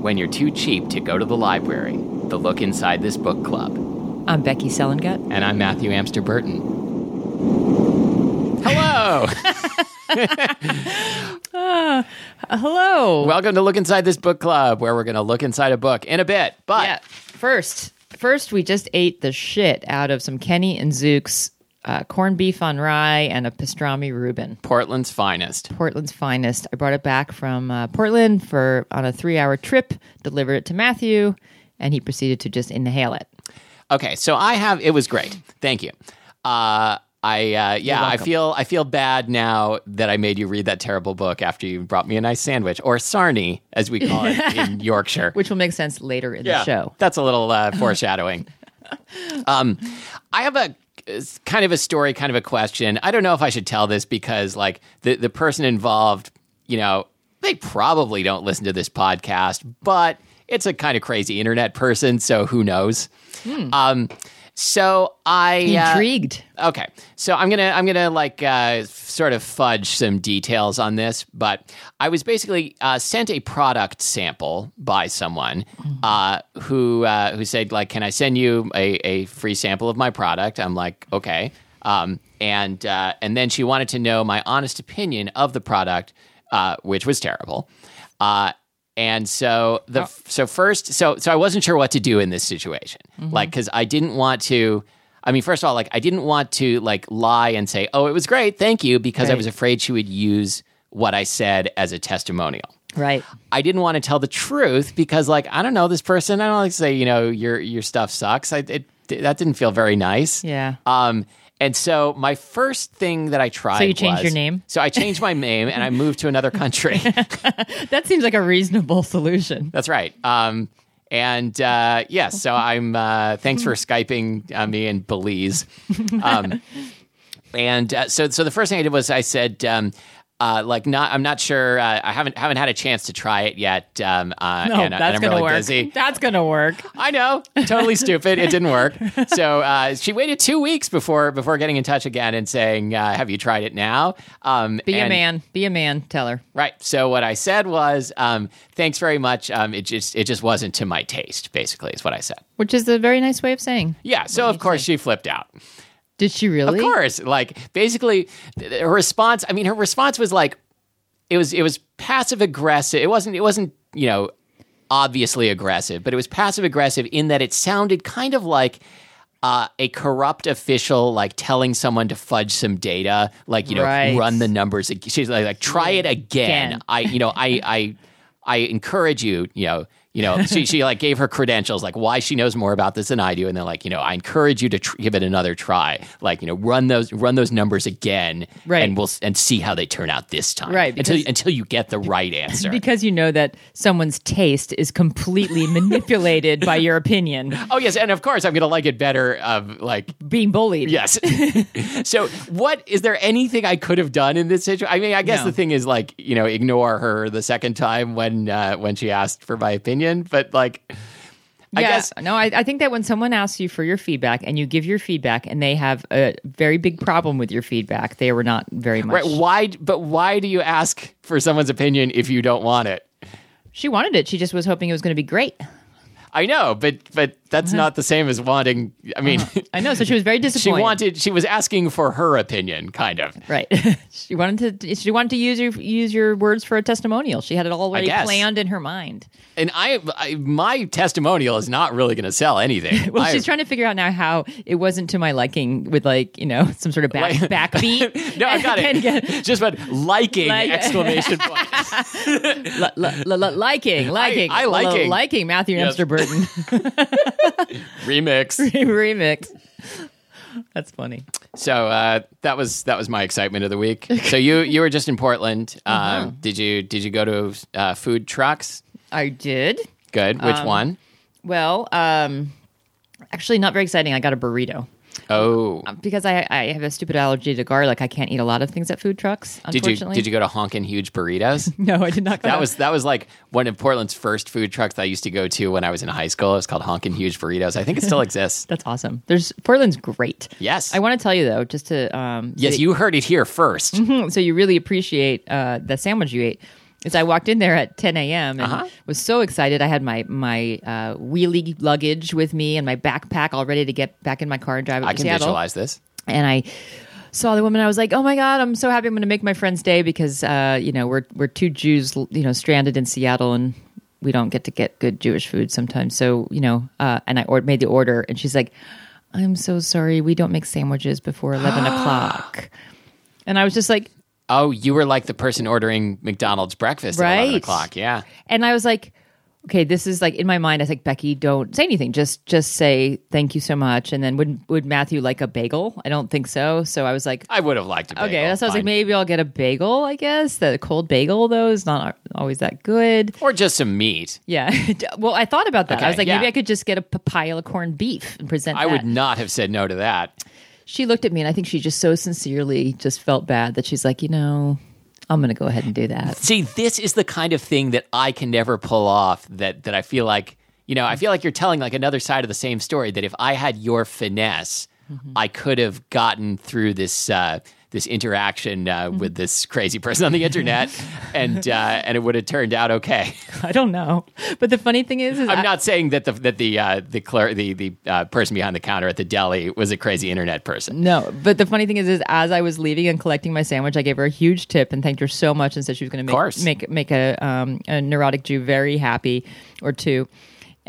when you're too cheap to go to the library. The Look Inside This Book Club. I'm Becky Selengut. And I'm Matthew Amster Burton. Hello! Uh, hello. Welcome to Look Inside This Book Club, where we're going to look inside a book in a bit. But yeah, first, first we just ate the shit out of some Kenny and Zuke's uh, corned beef on rye and a pastrami Reuben. Portland's finest. Portland's finest. I brought it back from uh, Portland for on a three-hour trip. Delivered it to Matthew, and he proceeded to just inhale it. Okay, so I have. It was great. Thank you. Uh, I uh, yeah, I feel I feel bad now that I made you read that terrible book after you brought me a nice sandwich or sarnie, as we call it in Yorkshire. Which will make sense later in the show. That's a little uh, foreshadowing. um, I have a it's kind of a story, kind of a question. I don't know if I should tell this because, like, the the person involved, you know, they probably don't listen to this podcast, but it's a kind of crazy internet person, so who knows? Um, so I uh, Intrigued. Okay, so I'm gonna I'm gonna like uh, sort of fudge some details on this, but I was basically uh, sent a product sample by someone uh, who uh, who said like, "Can I send you a, a free sample of my product?" I'm like, "Okay," um, and uh, and then she wanted to know my honest opinion of the product, uh, which was terrible. Uh, and so the so first so so I wasn't sure what to do in this situation, like because I didn't want to. I mean, first of all, like I didn't want to like lie and say, "Oh, it was great, thank you," because I was afraid she would use what I said as a testimonial. Right. I didn't want to tell the truth because, like, I don't know this person. I don't like to say, you know, your your stuff sucks. I it, that didn't feel very nice. Yeah. Um, and so my first thing that I tried. So you changed was- your name? So I changed my name and I moved to another country. That seems like a reasonable solution. That's right. Um, and uh, yes, so I'm. Uh, thanks for skyping uh, me in Belize. Um, and uh, so, so the first thing I did was I said, um, uh, like, not. I'm not sure. Uh, I haven't haven't had a chance to try it yet. Um, uh, No, and, and that's I'm gonna really work. busy. That's gonna work. I know, totally stupid. It didn't work. So uh, she waited two weeks before before getting in touch again and saying, uh, "Have you tried it now?" Um, Be a man. Be a man. Tell her. Right. So what I said was, um, "Thanks very much." Um, it just it just wasn't to my taste. Basically, is what I said. Which is a very nice way of saying. Yeah. So of course she flipped out. Did she really? Of course, like basically, her response. I mean, her response was like, it was it was passive aggressive. It wasn't it wasn't you know obviously aggressive, but it was passive aggressive in that it sounded kind of like. Uh, a corrupt official like telling someone to fudge some data, like you know, Right. run the numbers. She's like, like try it again. Again. I, you know, I, I, I encourage you. You know, you know. She, she like gave her credentials, like why she knows more about this than I do, and they're like, you know, I encourage you to tr- give it another try. Like, you know, run those run those numbers again, Right. And we'll and see how they turn out this time, Right, Until until you get the right answer. Because you know that someone's taste is completely manipulated by your opinion. oh yes, and of course I'm gonna like it better. Of like Being bullied. Yes. so, what is there anything I could have done in this situation? I mean, I guess No. the thing is like you know ignore her the second time when uh, when she asked for my opinion, but like I yeah. guess No, I, I think that when someone asks you for your feedback and you give your feedback and they have a very big problem with your feedback, they were not very much. right. Why? But why do you ask for someone's opinion if you don't want it? She wanted it. She just was hoping it was going to be great. I know, but but that's uh-huh. not the same as wanting. I mean, uh-huh. I know. So she was very disappointed. she disappointed. wanted. She was asking for her opinion, kind of. Right. she wanted to. She wanted to use your use your words for a testimonial. She had it already guess. planned in her mind. And I, I my testimonial is not really going to sell anything. Well, I- she's trying to figure out now how it wasn't to my liking with like you know some sort of back Like- backbeat. no, I got And it. again, Just but liking Like- exclamation point. li- li- li- li- liking, liking, I li- li- liking. liking Matthew Yes. Amster Burton Remix. remix. That's funny. So uh, that was that was my excitement of the week. So you you were just in Portland. Uh-huh. Um, did you did you go to uh, food trucks? I did. Good. Which Um, one? Well, um, actually, not very exciting. I got a burrito. Oh, because I, I have a stupid allergy to garlic. I can't eat a lot of things at food trucks. did you Unfortunately, did you go to Honkin' Huge Burritos? No, I did not. Go That was that was like one of Portland's first food trucks that I used to go to when I was in high school. It was called Honkin' Huge Burritos. I think it still exists. That's awesome. There's Portland's great. Yes. I want to tell you though, just to um, Yes, you heard it here first. so you really appreciate uh, the sandwich you ate. Is I walked in there at 10 a.m. and Uh-huh. was so excited. I had my my uh, wheelie luggage with me and my backpack all ready to get back in my car and drive I can Seattle. visualize this. And I saw the woman. I was like, "Oh my god, I'm so happy! I'm going to make my friend's day because uh, you know we're we're two Jews, you know, stranded in Seattle and." We don't get to get good Jewish food sometimes, so you know. Uh, and I or- made the order, and she's like, "I'm so sorry, we don't make sandwiches before eleven o'clock." And I was just like, Oh, you were like the person ordering McDonald's breakfast at 11 o'clock. Yeah. and I was like, okay, this is like in my mind. I was like, Becky, don't say anything. Just just say thank you so much. And then would would Matthew like a bagel? I don't think so. So I was like, I would have liked a bagel. okay. So I was like, maybe I'll get a bagel. I guess the cold bagel though is not always that good. Or just some meat. Yeah. well, I thought about that. I was like, yeah. maybe I could just get a papaya of corned beef and present. I that. would not have said no to that. She looked at me, and I think she just so sincerely just felt bad that she's like, you know, I'm going to go ahead and do that. See, this is the kind of thing that I can never pull off that that I feel like, you know, I feel like you're telling like another side of the same story that if I had your finesse, Mm-hmm. I could have gotten through this uh this interaction uh, Mm-hmm. with this crazy person on the internet, and uh, and it would have turned out okay. I don't know, but the funny thing is, is I'm I- not saying that the that the uh, the clerk, the the uh, person behind the counter at the deli was a crazy internet person. No, but the funny thing is, is as I was leaving and collecting my sandwich, I gave her a huge tip and thanked her so much and said she was going to make make make a um, a neurotic Jew very happy or two.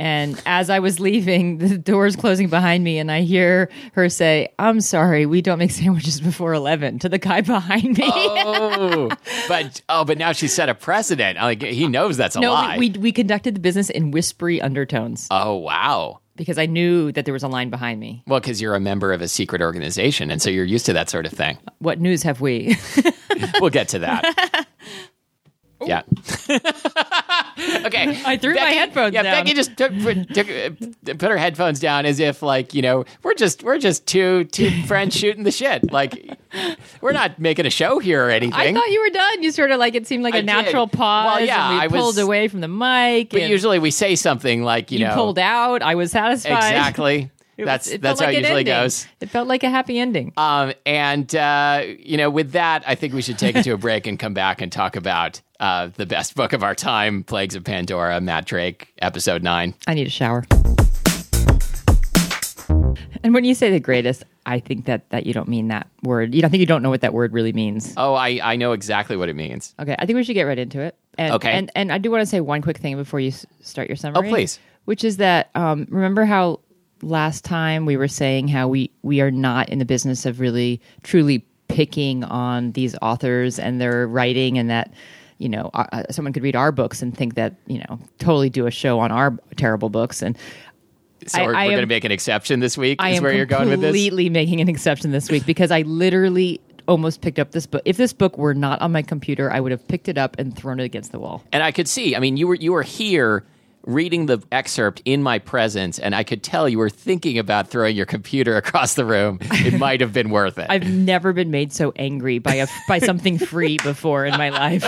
And as I was leaving, the doors closing behind me, and I hear her say, "I'm sorry, we don't make sandwiches before 11 to the guy behind me." Oh, but oh, but now she set a precedent. Like he knows that's a no, lie. we, we we conducted the business in whispery undertones oh wow. because I knew that there was a line behind me. Well, because you're a member of a secret organization, and so you're used to that sort of thing. What news have we? We'll get to that. Yeah. okay. I threw my headphones yeah, down. Becky just took, put, took, uh, put her headphones down as if, like, you know, we're just we're just two two friends shooting the shit. Like, we're not making a show here or anything. I thought you were done. You sort of like it seemed like a I did. natural pause. Well, yeah, and we I was- pulled away from the mic. but and usually we say something like, you, know, you know, pulled out. I was satisfied. exactly. It that's it that's how like it usually ending. goes. It felt like a happy ending. Um, and uh, you know, with that, I think we should take it to a break and come back and talk about uh, the best book of our time, "Plagues of Pandora," Matt Drake, episode nine. I need a shower. And when you say the greatest, I think that that you don't mean that word. You don't think you don't know what that word really means. Oh, I I know exactly what it means. Okay, I think we should get right into it. And, Okay. and and I do want to say one quick thing before you s- start your summary. Oh, please. Which is that um, remember how last time we were saying how we we are not in the business of really truly picking on these authors and their writing, and that you know uh, uh, someone could read our books and think that you know totally do a show on our terrible books and. So I- we're, we're going to make an exception this week. I is am where you're going with this. completely making an exception this week because I literally almost picked up this book. If this book were not on my computer, I would have picked it up and thrown it against the wall. And I could see. I mean, you were you were here reading the excerpt in my presence, and I could tell you were thinking about throwing your computer across the room. It might have been worth it. I've never been made so angry by a by something free before in my life.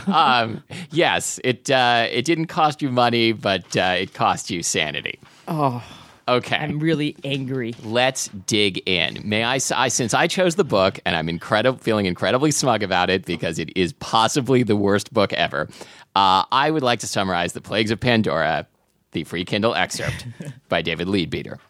um, yes, it uh, it didn't cost you money, but uh, it cost you sanity. Oh, Okay. I'm really angry. Let's dig in. May I, I, since I chose the book and I'm incredible, feeling incredibly smug about it because it is possibly the worst book ever. Uh, I would like to summarize "The Plagues of Pandora," the free Kindle excerpt by David Leadbeater.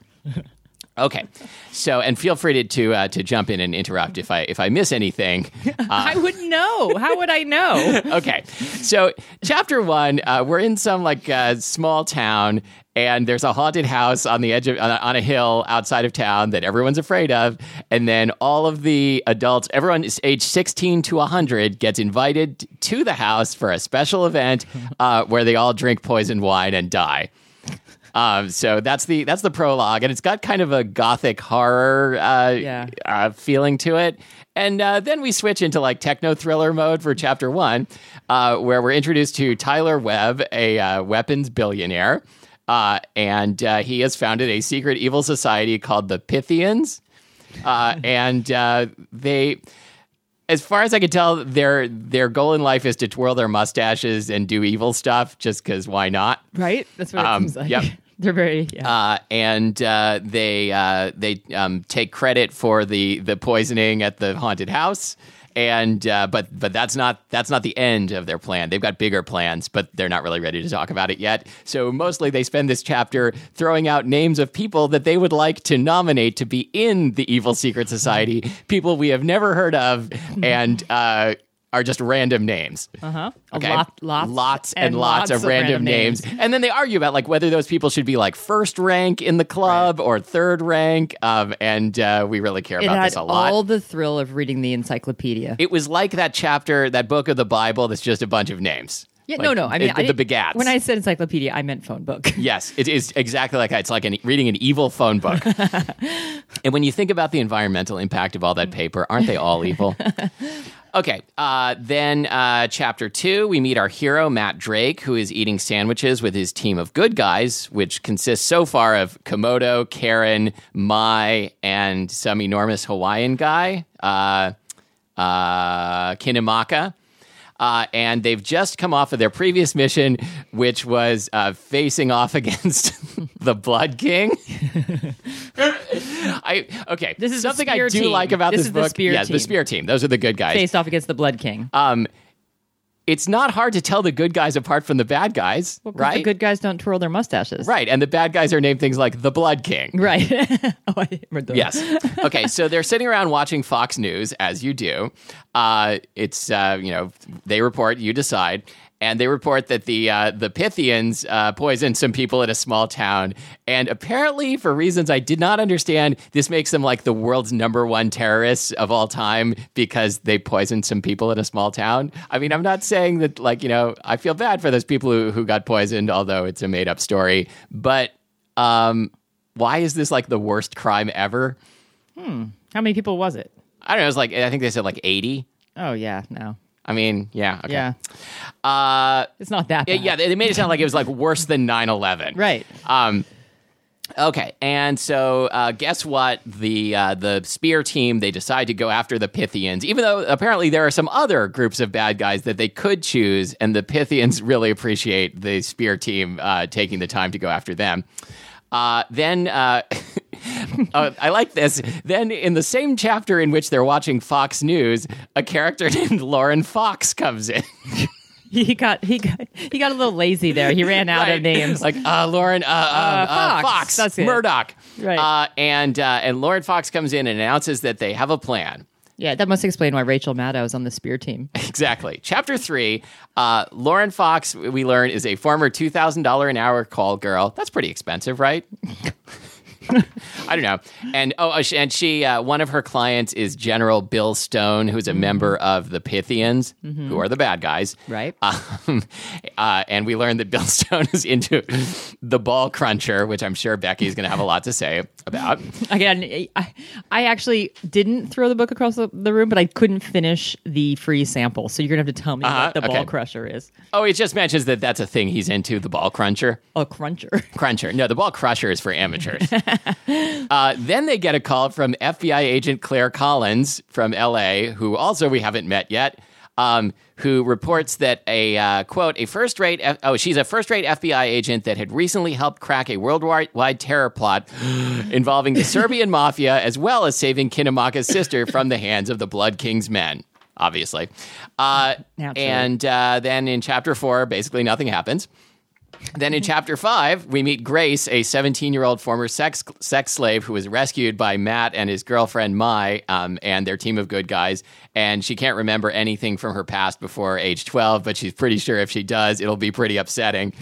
Okay, so and feel free to to, uh, to jump in and interrupt if I if I miss anything. I wouldn't know. How would I know? okay, so chapter one, uh, we're in some like uh, small town, and there's a haunted house on the edge of on a, on a hill outside of town that everyone's afraid of, and then all of the adults, everyone is age 16 to 100, gets invited to the house for a special event uh, where they all drink poison wine and die. Um, so that's the that's the prologue, and it's got kind of a gothic horror uh, Yeah. uh, feeling to it. And uh, then we switch into like techno thriller mode for chapter one, uh, where we're introduced to Tyler Webb, a uh, weapons billionaire, uh, and uh, he has founded a secret evil society called the Pythians, uh, and uh, they. As far as I can tell, their their goal in life is to twirl their mustaches and do evil stuff, just because why not? Right? That's what it Um, seems like. yep. They're very yeah. uh, and uh, they uh, they um, take credit for the the poisoning at the haunted house, and uh, but but that's not that's not the end of their plan. They've got bigger plans, but they're not really ready to talk about it yet. So mostly they spend this chapter throwing out names of people that they would like to nominate to be in the evil secret society, people we have never heard of, and. Uh, are just random names. Uh-huh. Okay. Lot, lots, lots and, lots, of random, names. And then they argue about like whether those people should be like first rank in the club or third rank. Um, and uh, we really care It about this a lot. all the thrill of reading the encyclopedia. it was like that chapter, that book of the Bible that's just a bunch of names. yeah, Like, no, no. I mean, it- I the begats. When I said encyclopedia, I meant phone book. Yes, it is exactly like that. It's like an, reading an evil phone book. and when you think about the environmental impact of all that paper, aren't they all evil? Okay, uh, then uh, chapter two, we meet our hero, Matt Drake, who is eating sandwiches with his team of good guys, which consists so far of Komodo, Karin, Mai, and some enormous Hawaiian guy, uh, uh, Kinimaka. Uh, and they've just come off of their previous mission, which was uh, facing off against the Blood King. I okay. This is something I do team. like about This this, is the book. spear yes, the team. spear team. Those are the good guys. Faced off against the Blood King. Um, it's not hard to tell the good guys apart from the bad guys, Well, right? The good guys don't twirl their mustaches. right, and the bad guys are named things like the Blood King. Right. oh, I remember those. Yes. Okay, so they're sitting around watching Fox News, as you do. Uh, it's uh, you know they report, you decide, and they report that the uh, the Pythians uh, poisoned some people in a small town, and apparently for reasons I did not understand, this makes them like the world's number one terrorists of all time because they poisoned some people in a small town. I mean, I'm not saying that like you know I feel bad for those people who who got poisoned, although it's a made up story, but. Um, why is this like the worst crime ever? Hmm. How many people was it? I don't know. It was like I think they said like eighty. Oh, yeah. No. I mean, yeah, okay. Yeah. Uh, It's not that yeah, bad. yeah, they made it sound like it was like worse than 9-11. Right. Um, okay, and so uh, guess what? The uh, the spear team they decide to go after the Pythians, even though apparently there are some other groups of bad guys that they could choose, and the Pythians really appreciate the spear team uh, taking the time to go after them. Uh, then uh, uh, I like this. Then in the same chapter in which they're watching Fox News, a character named Lauren Fox comes in. He got he got he got a little lazy there. He ran out Right. of names. like uh, Lauren uh, uh, uh, Fox. Fox, That's it. Murdoch, Right. Uh, and uh, and Lauren Fox comes in and announces that they have a plan. yeah, that must explain why Rachel Maddow is on the spear team. Exactly. Chapter three. Uh, Lauren Fox, we learn, is a former two thousand dollar an hour call girl. That's pretty expensive, right? I don't know. And oh, uh, and she, uh, one of her clients is General Bill Stone, who's a member of the Pythians, who are the bad guys. Right. Um, uh, and we learned that Bill Stone is into the ball cruncher, which I'm sure Becky's going to have a lot to say about. Again, I, I actually didn't throw the book across the, the room, but I couldn't finish the free sample. So you're gonna have to tell me Uh-huh, what the okay. ball crusher is. Oh, it just mentions that that's a thing he's into, the ball cruncher. A cruncher. Cruncher. No, the ball crusher is for amateurs. uh, then they get a call from FBI agent Claire Collins from LA, who also we haven't met yet, um, who reports that a uh, quote, a first rate, F- oh, she's a first rate FBI agent that had recently helped crack a worldwide terror plot involving the Serbian mafia as well as saving Kinimaka's sister from the hands of the Blood King's men. Obviously. Uh, and uh, then in chapter four, basically nothing happens. Then in chapter five, we meet Grace, a 17 year old former sex sex slave who was rescued by Matt and his girlfriend Mai um, and their team of good guys. And she can't remember anything from her past before age 12, but she's pretty sure if she does, it'll be pretty upsetting.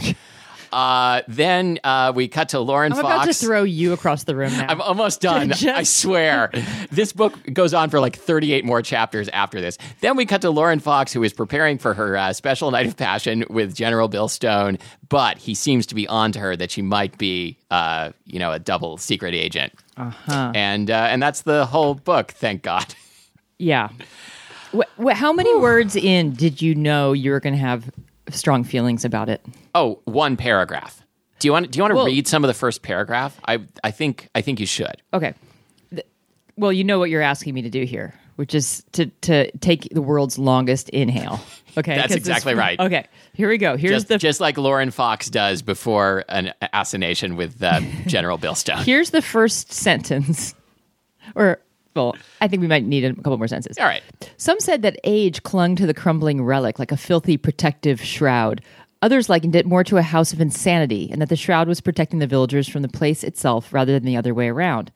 Uh, then uh, we cut to Lauren I'm Fox. about to throw you across the room now. I'm almost done. I swear. This book goes on for like 38 more chapters after this. Then we cut to Lauren Fox, who is preparing for her uh, special night of passion with General Bill Stone, but he seems to be on to her that she might be, uh, you know, a double secret agent. uh-huh. And uh, and that's the whole book. Thank God. Yeah. Wh- wh- how many words in did you know you were going to have strong feelings about it? Oh, one paragraph. Do you want? Do you want to Well- read some of the first paragraph? I I think I think you should. Okay. Well, you know what you're asking me to do here, which is to to take the world's longest inhale. Okay, That's 'cause this- exactly right. Okay, here we go. Here's Just, the just like Lauren Fox does before an assassination with uh, General Bill Stone. here's the first sentence, or I think we might need a couple more sentences. All right. Some said that age clung to the crumbling relic like a filthy protective shroud. Others likened it more to a house of insanity, and that the shroud was protecting the villagers from the place itself rather than the other way around.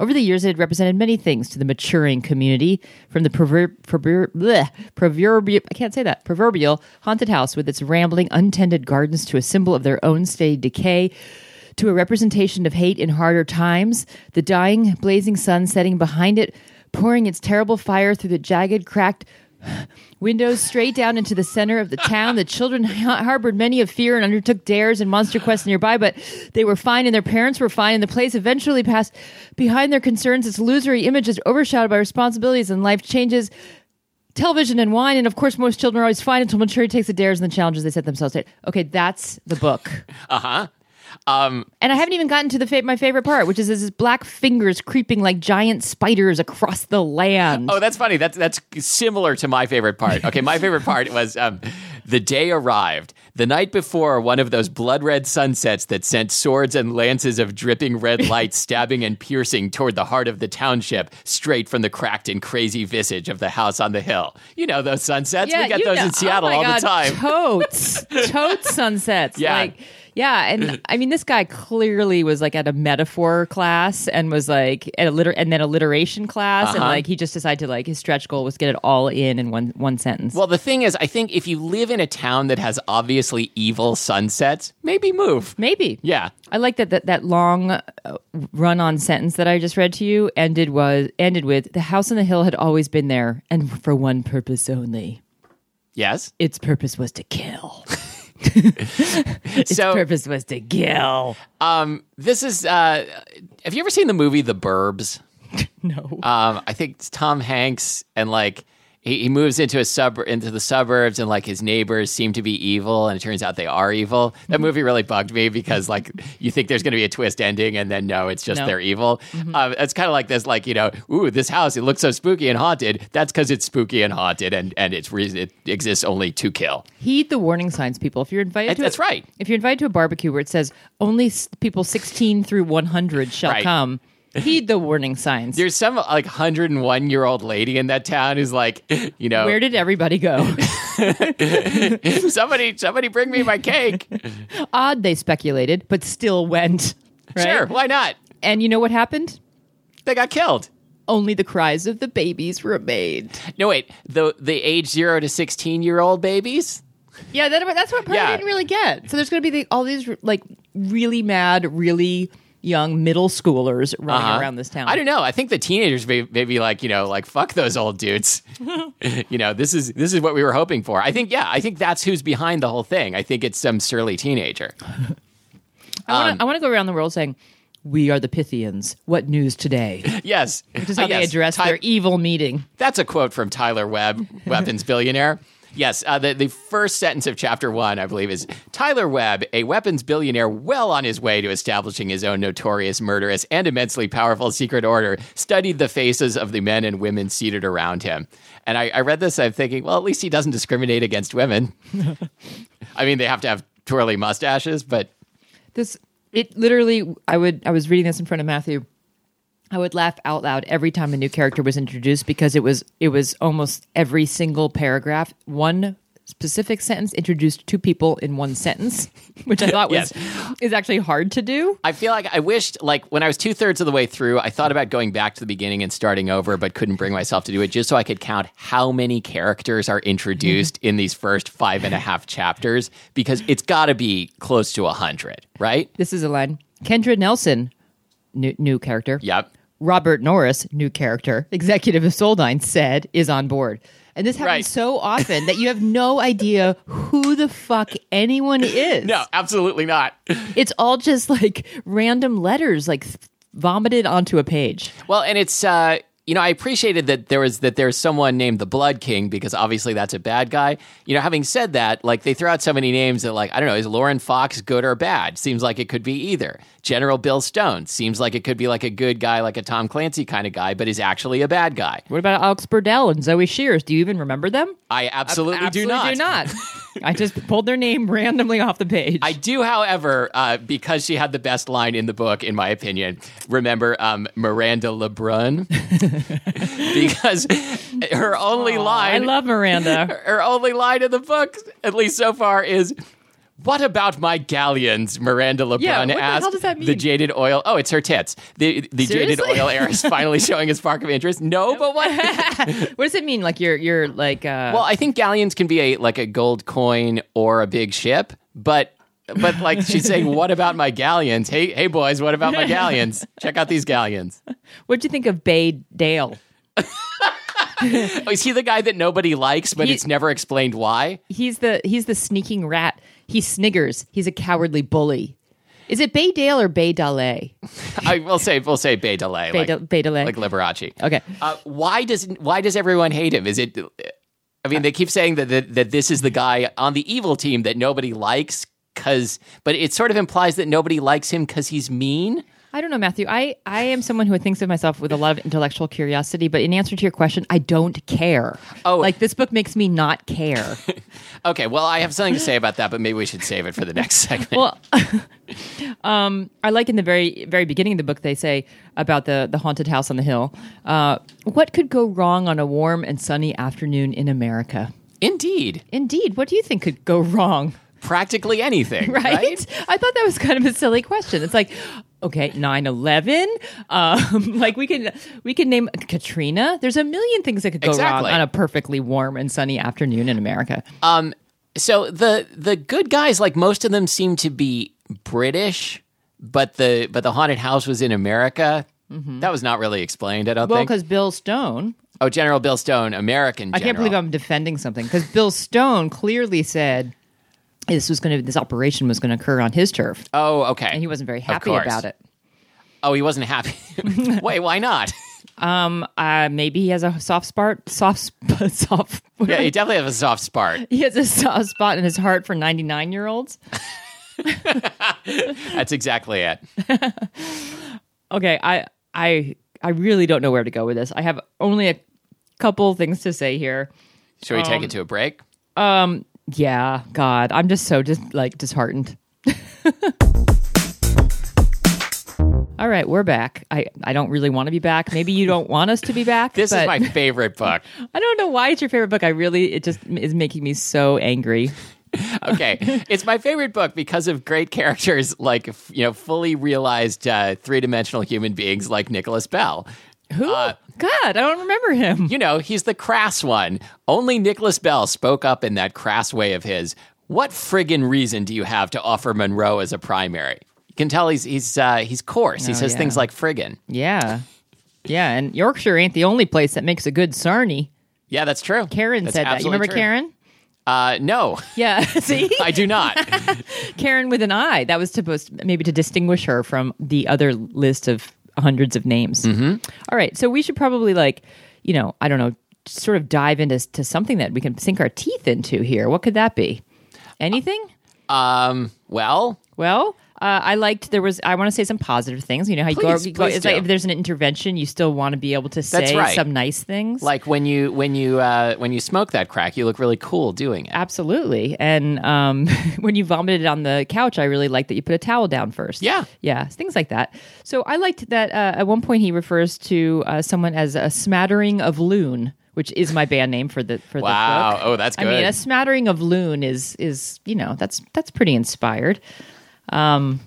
Over the years, it had represented many things to the maturing community, from the prover- prover- bleh, proverbial, I can't say that, proverbial haunted house with its rambling, untended gardens to a symbol of their own steady decay, to a representation of hate in harder times, the dying, blazing sun setting behind it, pouring its terrible fire through the jagged, cracked windows straight down into the center of the town. The children ha- harbored many of fear and undertook dares and monster quests nearby, but they were fine and their parents were fine, and the place eventually passed behind their concerns. Its illusory image is overshadowed by responsibilities and life changes. Television and wine, and of course, most children are always fine until maturity takes the dares and the challenges they set themselves. Okay, that's the book. Uh huh. Um, And I haven't even gotten to the fa- my favorite part, which is his black fingers creeping like giant spiders across the land. oh, that's funny. That's that's similar to my favorite part. Okay, my favorite part was um, the day arrived. The night before, one of those blood red sunsets that sent swords and lances of dripping red light stabbing and piercing toward the heart of the township, straight from the cracked and crazy visage of the house on the hill. You know those sunsets? we get those know- in Seattle oh all God, the time. Totes, totes sunsets. Yeah. Like, yeah, and I mean, this guy clearly was like at a metaphor class and was like at a liter- and then alliteration class, and Uh-huh. like he just decided to like his stretch goal was get it all in in one one sentence. Well, the thing is, I think if you live in a town that has obviously evil sunsets, maybe move. Maybe. Yeah. I like that that, that long uh, run on sentence that I just read to you ended was ended with the house on the hill had always been there and for one purpose only. Yes. Its purpose was to kill. its So- purpose was to kill. Um, this is. Uh, have you ever seen the movie The Burbs? No. Um, I think it's Tom Hanks and like he, he moves into a sub into the suburbs and like his neighbors seem to be evil and it turns out they are evil. That movie really bugged me because like you think there's going to be a twist ending and then no, it's just No. they're evil. Um, it's kind of like this, like you know, ooh, this house it looks so spooky and haunted. That's because it's spooky and haunted and and it's re- it exists only to kill. Heed the warning signs, people. If you're invited to that's a, right. If you're invited to a barbecue where it says only s- people 16 through 100 shall Right. come, heed the warning signs. There's some like 101 year old lady in that town who's like, you know, Where did everybody go? somebody somebody bring me my cake. Odd, they speculated, but still went. Right? Sure, why not? And you know what happened? They got killed. Only the cries of the babies remained. No, wait. The the age zero to sixteen year old babies. Yeah, that, that's what part Yeah. I didn't really get. So there's going to be the, all these like really mad, really young middle schoolers running Uh-huh. around this town. I don't know. I think the teenagers may, may be like, you know, like fuck those old dudes. you know, this is this is what we were hoping for. I think, yeah, I think that's who's behind the whole thing. I think it's some surly teenager. I Um, want to go around the world saying, "We are the Pythians. What news today?" Yes, Which is how Uh, they address Ty- their evil meeting. That's a quote from Tyler Webb, weapons billionaire. Yes, uh, the, the first sentence of chapter one, I believe, is Tyler Webb, a weapons billionaire well on his way to establishing his own notorious, murderous, and immensely powerful secret order, studied the faces of the men and women seated around him. And I, I read this, I'm thinking, well, at least he doesn't discriminate against women. I mean, they have to have twirly mustaches, but This it literally. I would. I was reading this in front of Matthew. I would laugh out loud every time a new character was introduced because it was it was almost every single paragraph one specific sentence introduced two people in one sentence, which I thought was is actually hard to do. I feel like I wished, like, when I was two thirds of the way through, I thought about going back to the beginning and starting over, but couldn't bring myself to do it just so I could count how many characters are introduced in these first five and a half chapters, because it's got to be close to a hundred, right? This is a line. Kendra Nelson, new, new character. Yep. Robert Norris, new character, executive of Soldine, said is on board. And this happens Right. so often that you have no idea who the fuck anyone is. No, absolutely not. It's all just like random letters like vomited onto a page. Well, and it's uh, you know, I appreciated that there was that there's someone named the Blood King because obviously that's a bad guy. You know, having said that, like they throw out so many names that like I don't know, is Lauren Fox good or bad? Seems like it could be either. General Bill Stone seems like it could be like a good guy, like a Tom Clancy kind of guy, but is actually a bad guy. What about Alex Burdell and Zoe Shears? Do you even remember them? I absolutely, do Absolutely not. do not. I just pulled their name randomly off the page. I do, however, uh, because she had the best line in the book, in my opinion, remember um, Miranda LeBrun? because her only I line, I love Miranda. her only line in the book, at least so far, is. What about my galleons? Miranda LeBrun Yeah, what the asked. hell does that The jaded oil. Oh, it's her tits. The the jaded oil heir is finally showing a spark of interest. No, but what? what does it mean? Like you're you're like uh Well, I think galleons can be a like a gold coin or a big ship, but but like she's saying, what about my galleons? Hey, hey boys, what about my galleons? Check out these galleons. what'd you think of Bay Dale? Is he the guy that nobody likes, but He- it's never explained why? He's the he's the sneaking rat. He sniggers. He's a cowardly bully. Is it Bay Dale or Bay Dale? I will say, we'll say Bay Delay, Bay, like, Dale- Bay Dale. like Liberace. okay. Uh, why does why does everyone hate him? Is it? I mean, they keep saying that that, that this is the guy on the evil team that nobody likes because, but it sort of implies that nobody likes him because he's mean. I don't know, Matthew. I, I am someone who thinks of myself with a lot of intellectual curiosity, but in answer to your question, I don't care. Oh. like this book makes me not care. Okay, well, I have something to say about that, but maybe we should save it for the next segment. well, um, I like in the very very beginning of the book they say about the the haunted house on the hill. Uh, what could go wrong on a warm and sunny afternoon in America? Indeed, Indeed, what do you think could go wrong? Practically anything, right? right? I thought that was kind of a silly question. It's like, okay, 9-11. Um, like we can we can name Katrina. There's a million things that could go Exactly. wrong on a perfectly warm and sunny afternoon in America. Um, so the the good guys, like most of them, seem to be British, but the but the haunted house was in America. That was not really explained. I don't Mm-hmm. well, think. because Bill Stone, Oh, General Bill Stone, American. I can't believe. I'm defending something because Bill Stone clearly said this was going to this operation was going to occur on his turf, Oh, okay. and he wasn't very happy about it. Oh, he wasn't happy. Wait, why not? Um, Uh, maybe he has a soft spot, soft, soft. Yeah, he definitely has a soft spot. he has a soft spot in his heart for 99 year olds. That's exactly it. Okay, I I I really don't know where to go with this. I have only a couple things to say here. Should we take Um, it to a break? Yeah, God, I'm just so just like disheartened. All right, we're back. I, I don't really want to be back. Maybe you don't want us to be back. This is my favorite book. I don't know why it's your favorite book. I really it just is making me so angry. Okay, it's my favorite book because of great characters like you know fully realized uh, three dimensional human beings like Nicholas Bell. Who? Uh, God, I don't remember him. You know, he's the crass one. Only Nicholas Bell spoke up in that crass way of his. What friggin' reason do you have to offer Monroe as a primary? You can tell he's he's uh, he's coarse. he Oh, says yeah. things like friggin'. Yeah, yeah, and Yorkshire ain't the only place that makes a good sarnie. Yeah, that's true. Karin That's said that. You remember true. Karin? Uh, no, Yeah. See, I do not. Karin with an I. That was supposed maybe to distinguish her from the other list of hundreds of names. Mm-hmm. right, so we should probably like, you know, I don't know, sort of dive into to something that we can sink our teeth into here. What could that be? Anything? um, well, Well, uh, I liked there was. I want to say some positive things. You know how you go, you go it's like if there's an intervention, you still want to be able to say right. some nice things. like when you when you uh, when you smoke that crack, you look really cool doing it. Absolutely. And um, when you vomited on the couch, I really liked that you put a towel down first. Yeah. Yeah, things like that. So I liked that uh, at one point he refers to uh, someone as a smattering of loon. Which is my band name for the for Wow. the book. Oh, that's good. I mean, a smattering of loon is is you know that's that's pretty inspired. Um,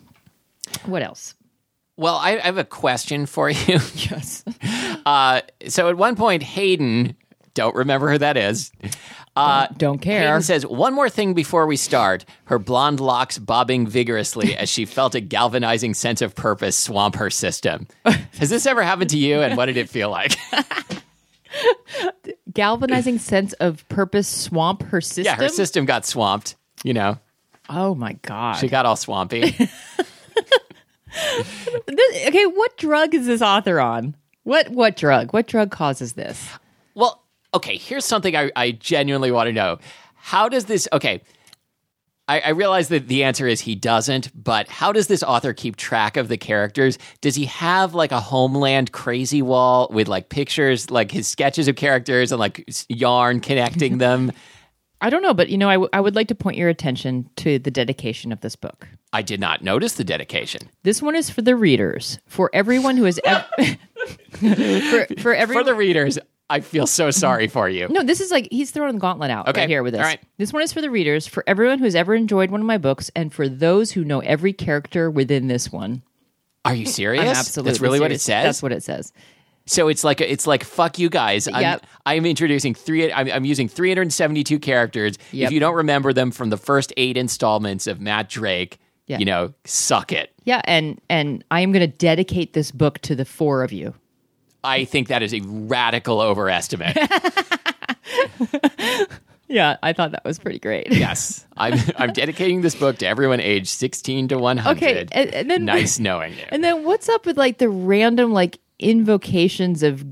what else? Well, I, I have a question for you. Yes. Uh, so at one point, Hayden, don't remember who that is. Uh, Don't care. Hayden says, One more thing before we start. Her blonde locks bobbing vigorously as she felt a galvanizing sense of purpose swamp her system. Has this ever happened to you, and what did it feel like? Galvanizing sense of purpose swamp her system. yeah, her system got swamped. You know, Oh my god. she got all swampy. This- okay, what drug is this author on? What what drug? What drug causes this? Well, okay, here's something I, I genuinely want to know. How does this, okay, I, I realize that the answer is he doesn't, but how does this author keep track of the characters? Does he have like a Homeland crazy wall with like pictures, like his sketches of characters and like yarn connecting them? I don't know, but you know, I, w- I would like to point your attention to the dedication of this book. I did not notice the dedication. This one is for the readers, for everyone who has ever. for, for everyone. For the readers, I feel so sorry for you. no, this is like he's throwing the gauntlet out Okay, right here with this. all right. This one is for the readers, for everyone who has ever enjoyed one of my books, and for those who know every character within this one. Are you serious? I'm absolutely. That's really what it says. That's what it says. So it's like it's like fuck you guys. I'm, Yep. I'm introducing three. I'm, I'm using 372 characters. Yep. If you don't remember them from the first eight installments of Matt Drake, Yeah. you know, suck it. Yeah, and and I am going to dedicate this book to the four of you. I think that is a radical overestimate. Yeah, I thought that was pretty great. yes, I'm I'm dedicating this book to everyone aged 16 to 100. Okay, and, and then nice knowing you. And then what's up with like the random like invocations of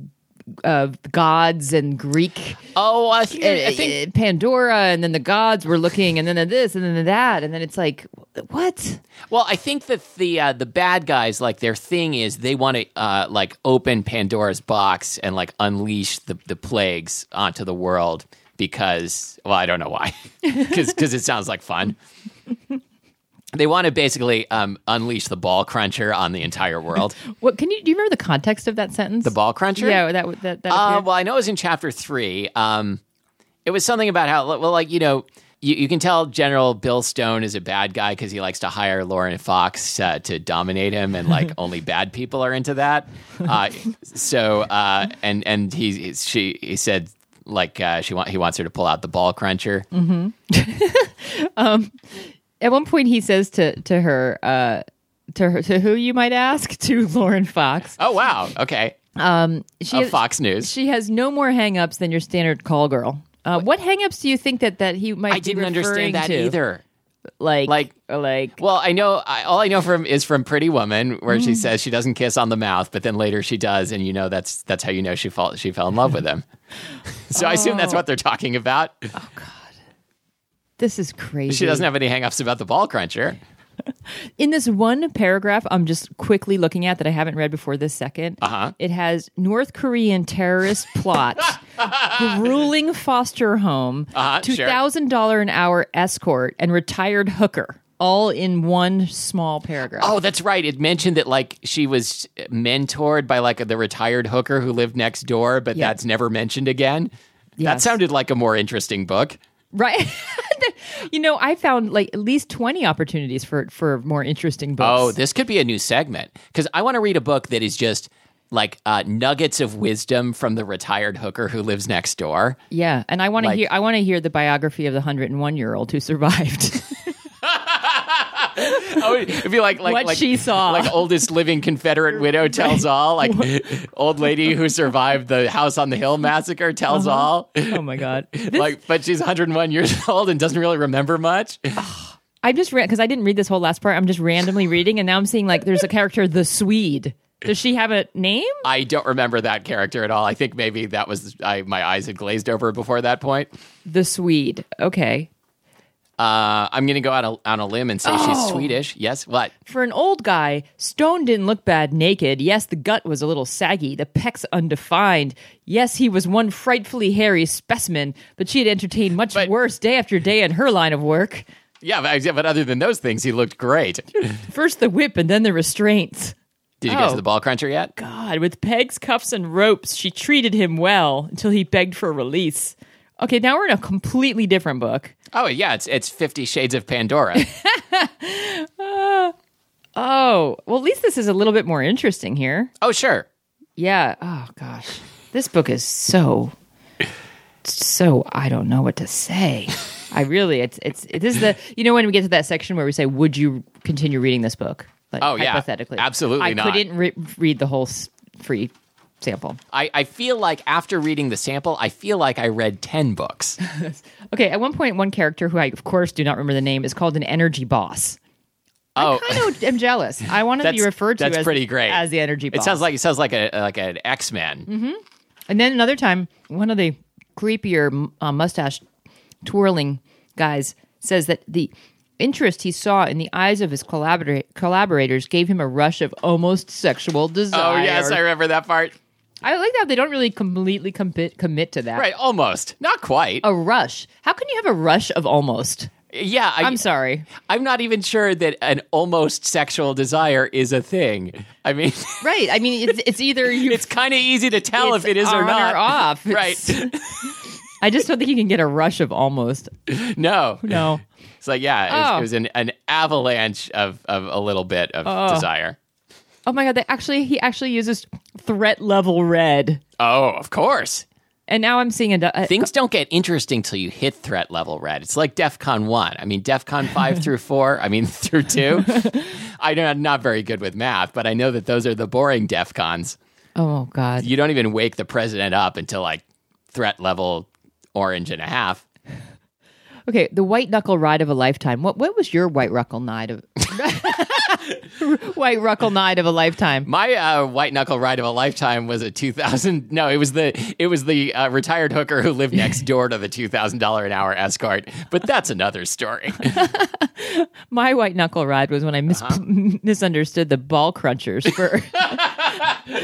of gods and Greek oh, I think, I think Pandora, and then the gods were looking, and then this, and then that, and then it's like, what? Well, I think that the uh, the bad guys like their thing is they want to uh, like open Pandora's box and like unleash the the plagues onto the world because well I don't know why because it sounds like fun. They want to basically um, unleash the ball cruncher on the entire world. What can you do? You remember the context of that sentence? The ball cruncher. Yeah, that that that. Uh, well, I know it was in chapter three. Um, it was something about how, well, like, you know, you, you can tell General Bill Stone is a bad guy because he likes to hire Lauren Fox uh, to dominate him, and like only bad people are into that. Uh, so, uh, and and he he- she he said like uh, she want he wants her to pull out the ball cruncher. At one point, he says to to her, uh, to her, to who you might ask, to Lauren Fox. Oh wow, okay, She of has, Fox News. she has no more hangups than your standard call girl. Uh, what hangups do you think that that he might? I didn't understand that to? either. Like, Like- like. Well, I know I, all I know from is from Pretty Woman, where she says she doesn't kiss on the mouth, but then later she does, and you know that's that's how you know she fall she fell in love with him. so I assume that's what they're talking about. This is crazy. She doesn't have any hangups about the ball cruncher. In this one paragraph, I'm just quickly looking at that I haven't read before this second. Uh-huh. It has North Korean terrorist plot, grueling foster home, Uh-huh, two sure. thousand dollar an hour escort, and retired hooker, all in one small paragraph. Oh, that's right. It mentioned that like she was mentored by like the retired hooker who lived next door, but Yeah. that's never mentioned again. That sounded like a more interesting book. Right. you know, I found like at least twenty opportunities for for more interesting books. Oh, this could be a new segment because I want to read a book that is just like uh, nuggets of wisdom from the retired hooker who lives next door. yeah, and I want to Like- hear. I want to hear the biography of the hundred and one year old who survived. Oh, it'd be like like What like, she saw. like oldest living Confederate widow tells all, like old lady who survived the House on the Hill massacre tells uh-huh. all. oh my god! This, Like, but she's 101 years old and doesn't really remember much. I just because I didn't read this whole last part. I'm just randomly reading, and now I'm seeing like there's a character, the Swede. Does she have a name? I don't remember that character at all. I think maybe that was I, my eyes had glazed over before that point. The Swede. Okay. Uh, I'm going to go out a, on a limb and say she's Oh. Swedish. Yes, what? For an old guy, Stone didn't look bad naked. Yes, the gut was a little saggy, the pecs undefined. Yes, he was one frightfully hairy specimen, but she had entertained much But- worse day after day in her line of work. Yeah, but, but other than those things, he looked great. First the whip and then the restraints. Did you get Oh. to the ball cruncher yet? God, with pegs, cuffs, and ropes, she treated him well until he begged for release. Okay, now we're in a completely different book. Oh yeah, it's it's Fifty Shades of Pandora. Oh, well, at least this is a little bit more interesting here. oh sure. Yeah. Oh, gosh. This book is so, so, I don't know what to say. I really, it's, it's, it is the, you know, when we get to that section where we say, would you continue reading this book? Like, Oh, yeah. Hypothetically. Absolutely I not. couldn't re- read the whole free sample. I, I feel like after reading the sample, I feel like I read ten books. Okay. At one point, one character who I, of course, do not remember the name is called an energy boss. Oh, I kind of am jealous. I want to be referred to that's as, pretty great. as the energy boss. it sounds like it sounds like a like an X Men. And then another time, one of the creepier uh, mustache twirling guys says that the interest he saw in the eyes of his collabora- collaborators gave him a rush of almost sexual desire. Oh yes, I remember that part. I like that they don't really completely commit commit to that. Right, almost. Not quite. A rush. How can you have a rush of almost? yeah, I, I'm sorry. I'm not even sure that an almost sexual desire is a thing. I mean, Right. I mean, it's, it's either you. it's kind of easy to tell if it is or not. or off. Right. I just don't think you can get a rush of almost. no. No. It's like, yeah, it was, Oh. it was an, an avalanche of, of a little bit of Oh. desire. Oh my god! They actually he actually uses threat level red, Oh, of course. and now I'm seeing a, a uh, Things don't get interesting till you hit threat level red. It's like DEF CON 1. I mean, DEF CON 5 through 4, I mean, through 2. I'm not very good with math, but I know that those are the boring DEF CONs. oh god. You don't even wake the president up until like threat level orange and a half. Okay, the white knuckle ride of a lifetime. What what was your white knuckle night of white knuckle night of a lifetime? My uh, white knuckle ride of a lifetime was a two thousand. No, it was the it was the uh, retired hooker who lived next door to the two thousand dollar an hour escort. But that's another story. My white knuckle ride was when I mis- Uh-huh. misunderstood the ball crunchers for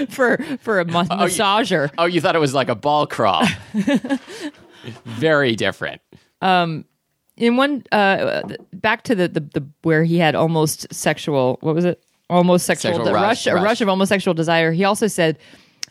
for for a ma- massager. oh, you thought it was like a ball crawl? Very different. In one uh back to the, the the where he had almost sexual what was it almost sexual, Sexual rush, rush, a rush. of almost sexual desire he also said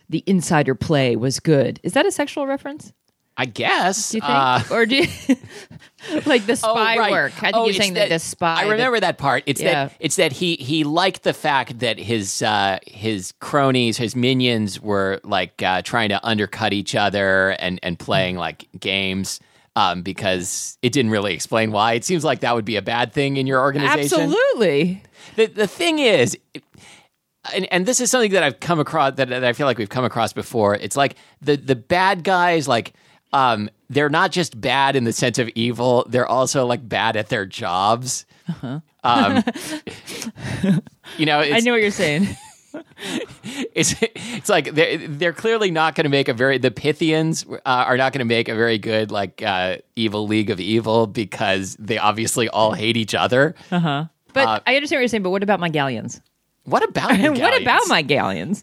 the insider play was good is that a sexual reference I guess. do you think Uh, or do you like the Oh, spy right. work i think Oh, you're saying that, the spy I remember that part. It's Yeah. that it's that he he liked the fact that his uh, his cronies, his minions were like uh, trying to undercut each other and and playing like games. Um, because it didn't really explain why. It seems like that would be a bad thing in your organization. absolutely The the thing is, and, and this is something that I've come across that, that I feel like we've come across before. It's like the the bad guys, like um, they're not just bad in the sense of evil; they're also like bad at their jobs. Um, you know, it's, i know what you're saying it's it's like they're they're clearly not going to make a very the Pythians uh, are not going to make a very good like uh, evil league of evil because they obviously all hate each other. Uh-huh. but Uh, i understand what you're saying but what about my galleons What about what about my galleons?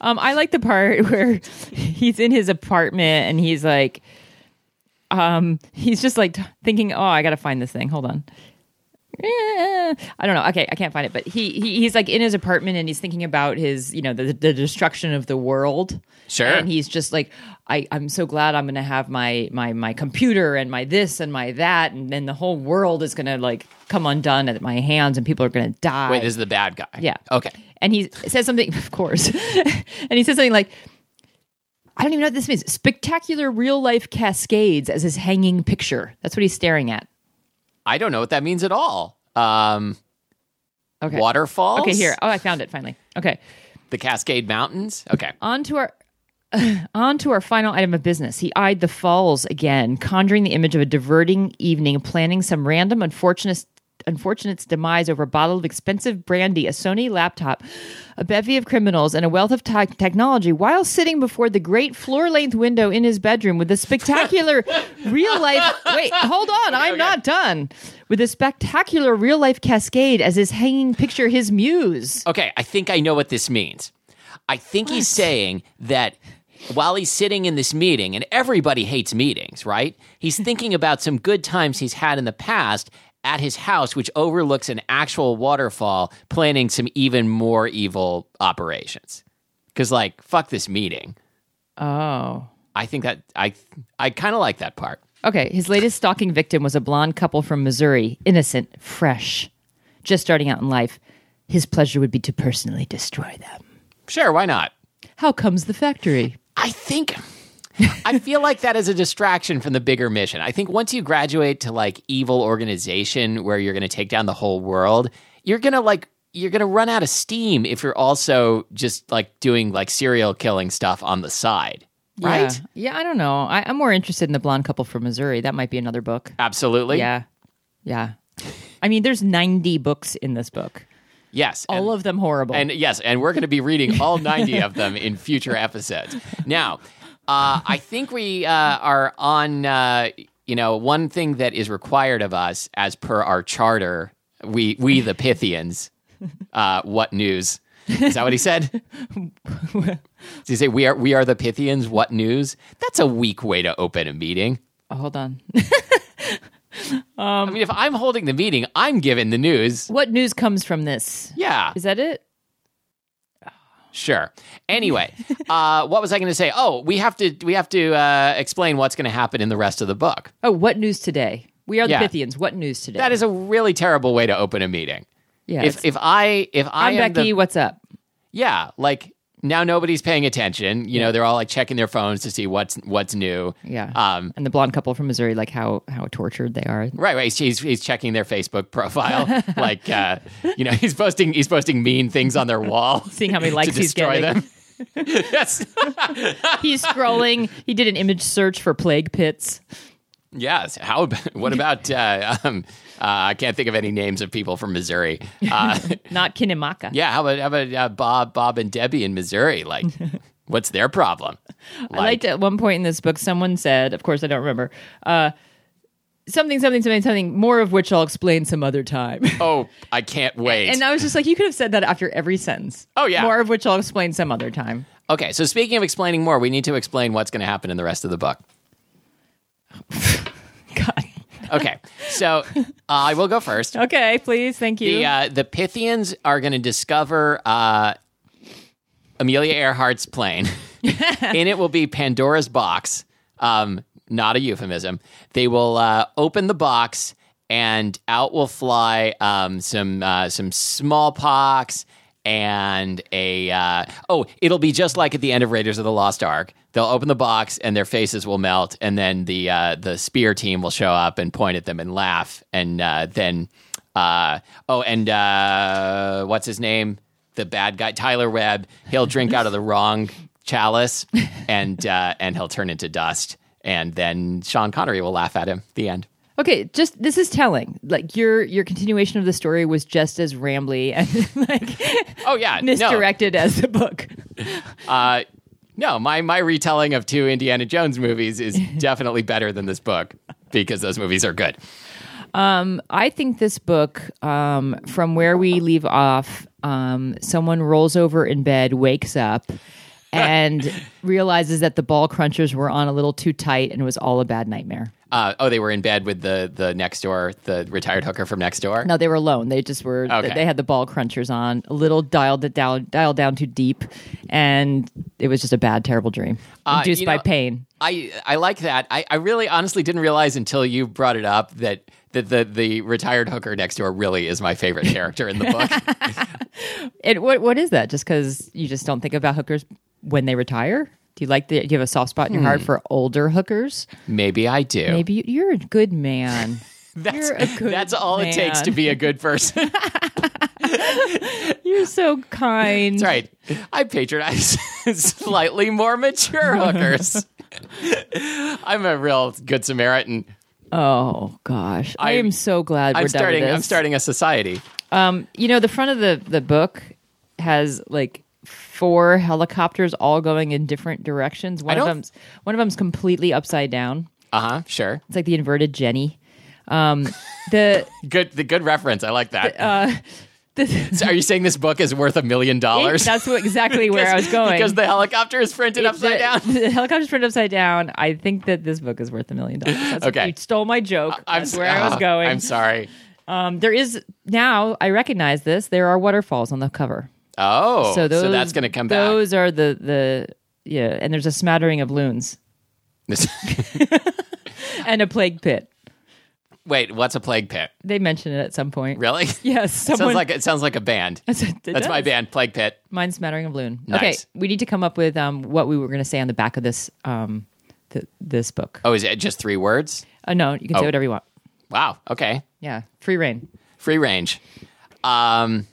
um, I like the part where he's in his apartment and he's like, um, he's just like thinking, "Oh, I got to find this thing. Hold on." Eh, I don't know. Okay, I can't find it, but he, he he's like in his apartment and he's thinking about his, you know, the the destruction of the world. Sure. And he's just like, I I'm so glad I'm going to have my my my computer and my this and my that, and then the whole world is going to like come undone at my hands, and people are going to die. Wait, this is the bad guy. Yeah. Okay. And he says something, of course. and he says something like, I don't even know what this means. Spectacular real life cascades as his hanging picture. That's what he's staring at. I don't know what that means at all. Um, Okay. Waterfalls. Okay, here. Oh, I found it finally. Okay. The Cascade Mountains. Okay. On to our. On to our final item of business. He eyed the falls again, conjuring the image of a diverting evening, planning some random unfortunate unfortunate's demise over a bottle of expensive brandy, a Sony laptop, a bevy of criminals, and a wealth of te- technology while sitting before the great floor length window in his bedroom with a spectacular real life. Wait, hold on. I'm not done. With a spectacular real life cascade as his hanging picture, his muse. Okay. I think I know what this means. I think he's saying that while he's sitting in this meeting, and everybody hates meetings, right? He's thinking about some good times he's had in the past at his house, which overlooks an actual waterfall, planning some even more evil operations. Because, like, fuck this meeting. Oh. I think that I I kind of like that part. Okay, his latest stalking victim was a blonde couple from Missouri, innocent, fresh, just starting out in life. His pleasure would be to personally destroy them. Sure, why not? How comes the factory? I think I feel like that is a distraction from the bigger mission. I think once you graduate to like evil organization where you're going to take down the whole world, you're going to like you're going to run out of steam if you're also just like doing like serial killing stuff on the side. Right? Yeah, yeah I don't know. I, I'm more interested in the blonde couple from Missouri. That might be another book. Absolutely. Yeah, yeah. I mean, there's 90 books in this book, Yes. all and- of them horrible. And yes, and we're going to be reading all 90 of them in future episodes. Now, uh, I think we uh, are on, uh, you know, one thing that is required of us as per our charter, we, we the Pythians, uh, what news, Is that what he said? Did he say we are we are the Pythians? What news? That's a weak way to open a meeting. Oh, hold on. I mean, if I'm holding the meeting, I'm given the news. what news comes from this? Yeah, Is that it? Sure. Anyway, uh, what was I going to say? Oh, we have to we have to uh, explain what's going to happen in the rest of the book. Oh, what news today? We are the Yeah. Pythians. What news today? That is a really terrible way to open a meeting. yeah. If if I if I I'm am Becky. the, what's up? yeah, like now nobody's paying attention. You know, they're all like checking their phones to see what's what's new. Yeah. Um, and the blonde couple from Missouri, like how how tortured they are. Right, right. He's he's checking their Facebook profile. like, uh, you know, he's posting he's posting mean things on their wall, Seeing how many likes he's destroy getting. them. yes, He's scrolling. he did an image search for plague pits. yes. How? What about? Uh, um, uh, I can't think of any names of people from Missouri. Uh, Not Kinimaka. yeah, how about how about uh, Bob, Bob, and Debbie in Missouri? Like, what's their problem? I liked at one point in this book, someone said, of course I don't remember, uh, something, something, something, something, more of which I'll explain some other time. Oh, I can't wait. and I was just like, you could have said that after every sentence. Oh, yeah. More of which I'll explain some other time. okay, so speaking of explaining more, we need to explain what's going to happen in the rest of the book. God. Okay, so uh, I will go first. Okay, please. Thank you. The uh, the Pythians are going to discover uh, Amelia Earhart's plane. In it will be Pandora's box. Um, not a euphemism. They will uh, open the box, and out will fly um, some uh, some smallpox and a uh, oh, it'll be just like at the end of Raiders of the Lost Ark. They'll open the box and their faces will melt, and then the uh, the spear team will show up and point at them and laugh, and uh, then uh, oh, and uh, what's his name? The bad guy, Tyler Webb. He'll drink out of the wrong chalice, and uh, and he'll turn into dust, and then Sean Connery will laugh at him. The end. Okay, just this is telling. Like your your continuation of the story was just as rambly and like Oh yeah, no. misdirected as the book. Uh, no, my my retelling of two Indiana Jones movies is definitely better than this book because those movies are good. Um, I think this book, um, from where we leave off, um, someone rolls over in bed, wakes up, and realizes that the ball crunchers were on a little too tight, and it was all a bad nightmare. Uh, oh, they were in bed with the the next door, the retired hooker from next door. No, they were alone. They just were. Okay. They had the ball crunchers on, a little dialed it down, dialed down too deep, and it was just a bad, terrible dream Uh, induced you by pain. I I like that. I, I really honestly didn't realize until you brought it up that that the the retired hooker next door really is my favorite character in the book. And what what is that? Just because you just don't think about hookers when they retire? Do you like the? Do you have a soft spot in your heart Hmm. for older hookers? Maybe I do. Maybe you, you're a good man. that's you're a good that's all it takes man. to be a good person. You're so kind. That's right. I patronize slightly more mature hookers. I'm a real good Samaritan. Oh gosh, I, I- am so glad we're I'm done starting. with this. I'm starting a society. Um, you know, the front of the the book has like four helicopters all going in different directions. One of them's one of them's completely upside down. Uh huh. Sure. It's like the inverted Jenny. Um, the Good. The good reference. I like that. uh, the, So are you saying this book is worth a million dollars? that's what, exactly where I was going. Because the helicopter is printed It- upside the, down. The helicopter is printed upside down. I think that this book is worth a million dollars. That's- Okay. you stole my joke. I'm That's where I was oh, going. I'm sorry. Um, there is now. I recognize this. There are waterfalls on the cover. Oh, So those. that's going to come back. Those are the the yeah, and there's a smattering of loons and a plague pit. Wait, what's a plague pit? They mention it at some point. Really? Yes, someone. sounds like it sounds like a band. That's, That's my band, Plague Pit. Mine's smattering of loon. Okay, we need to come up with um, what we were going to say on the back of this um, th- this book. Oh, is it just three words? Uh, no, you can Oh. say whatever you want. Wow. Okay. Yeah, free reign. Free range. Um.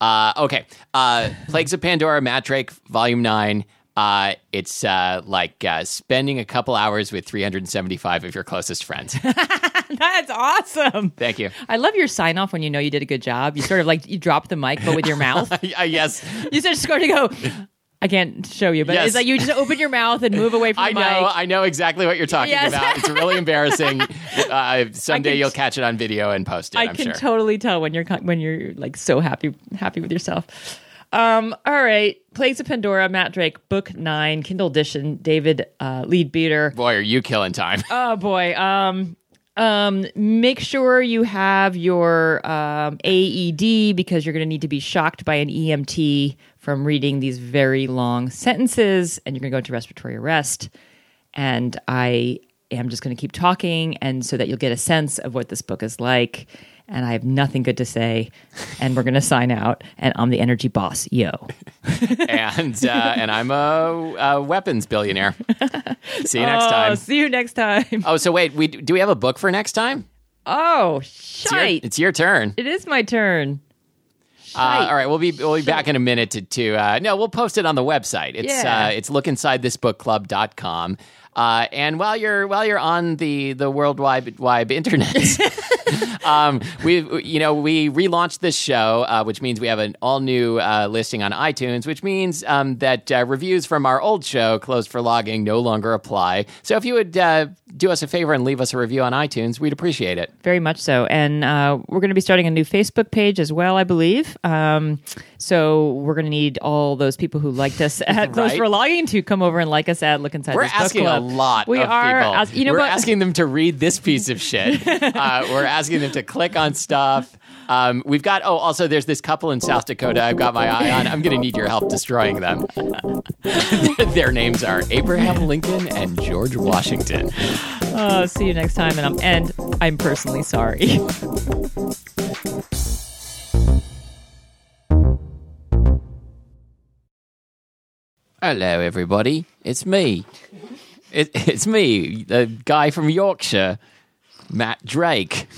Uh, okay. Uh, Plagues of Pandora, Drake, Volume Nine. Uh, it's uh, like uh, spending a couple hours with 375 of your closest friends. That's awesome. Thank you. I love your sign off when you know you did a good job. You sort of like you drop the mic, but with your mouth. Uh, yes. You just to go. I can't show you, but Yes. it's like you just open your mouth and move away from I the know, mic. I know exactly what you're talking Yes. about. It's really embarrassing. Uh, someday can- you'll catch it on video and post it. I am can sure. totally tell when you're when you're like so happy happy with yourself. Um, all right, Plagues of Pandora, Matt Drake, Book Nine, Kindle Edition, David uh, Leadbeater. Boy, are you killing time? Oh boy. Um, um, make sure you have your um, AED because you're going to need to be shocked by an EMT from reading these very long sentences, and you're going to go into respiratory arrest. And I am just going to keep talking, and so that you'll get a sense of what this book is like. And I have nothing good to say, and we're going to sign out. And I'm the energy boss, yo. and uh, and I'm a, a weapons billionaire. See you next Oh, time. see you next time. Oh, so wait, we do we have a book for next time? Oh, It's your, shite! it's your turn. It is my turn. Uh, all right, we'll be we'll be back in a minute to, to uh, no, we'll post it on the website. It's Yeah. uh, it's lookinsidethisbookclub.com. Uh, and while you're while you're on the the worldwide wide internet, um, we you know we relaunched this show, uh, which means we have an all new uh, listing on iTunes, which means um, that uh, reviews from our old show, closed for logging, no longer apply. So if you would uh, do us a favor and leave us a review on iTunes, we'd appreciate it. Very much so. And uh, we're going to be starting a new Facebook page as well, I believe. Um, so we're going to need all those people who liked us at Close Right. for Logging to come over and like us at Look Inside We're asking a lot We of are. people. as- you know we're what? asking them to read this piece of shit. uh, we're asking them to click on stuff. Um, we've got. Oh, also, there's this couple in South Dakota. I've got my eye on. I'm going to need your help destroying them. Their names are Abraham Lincoln and George Washington. Oh, see you next time. And I'm, and I'm personally sorry. Hello, everybody. It's me. It, it's me, the guy from Yorkshire, Matt Drake.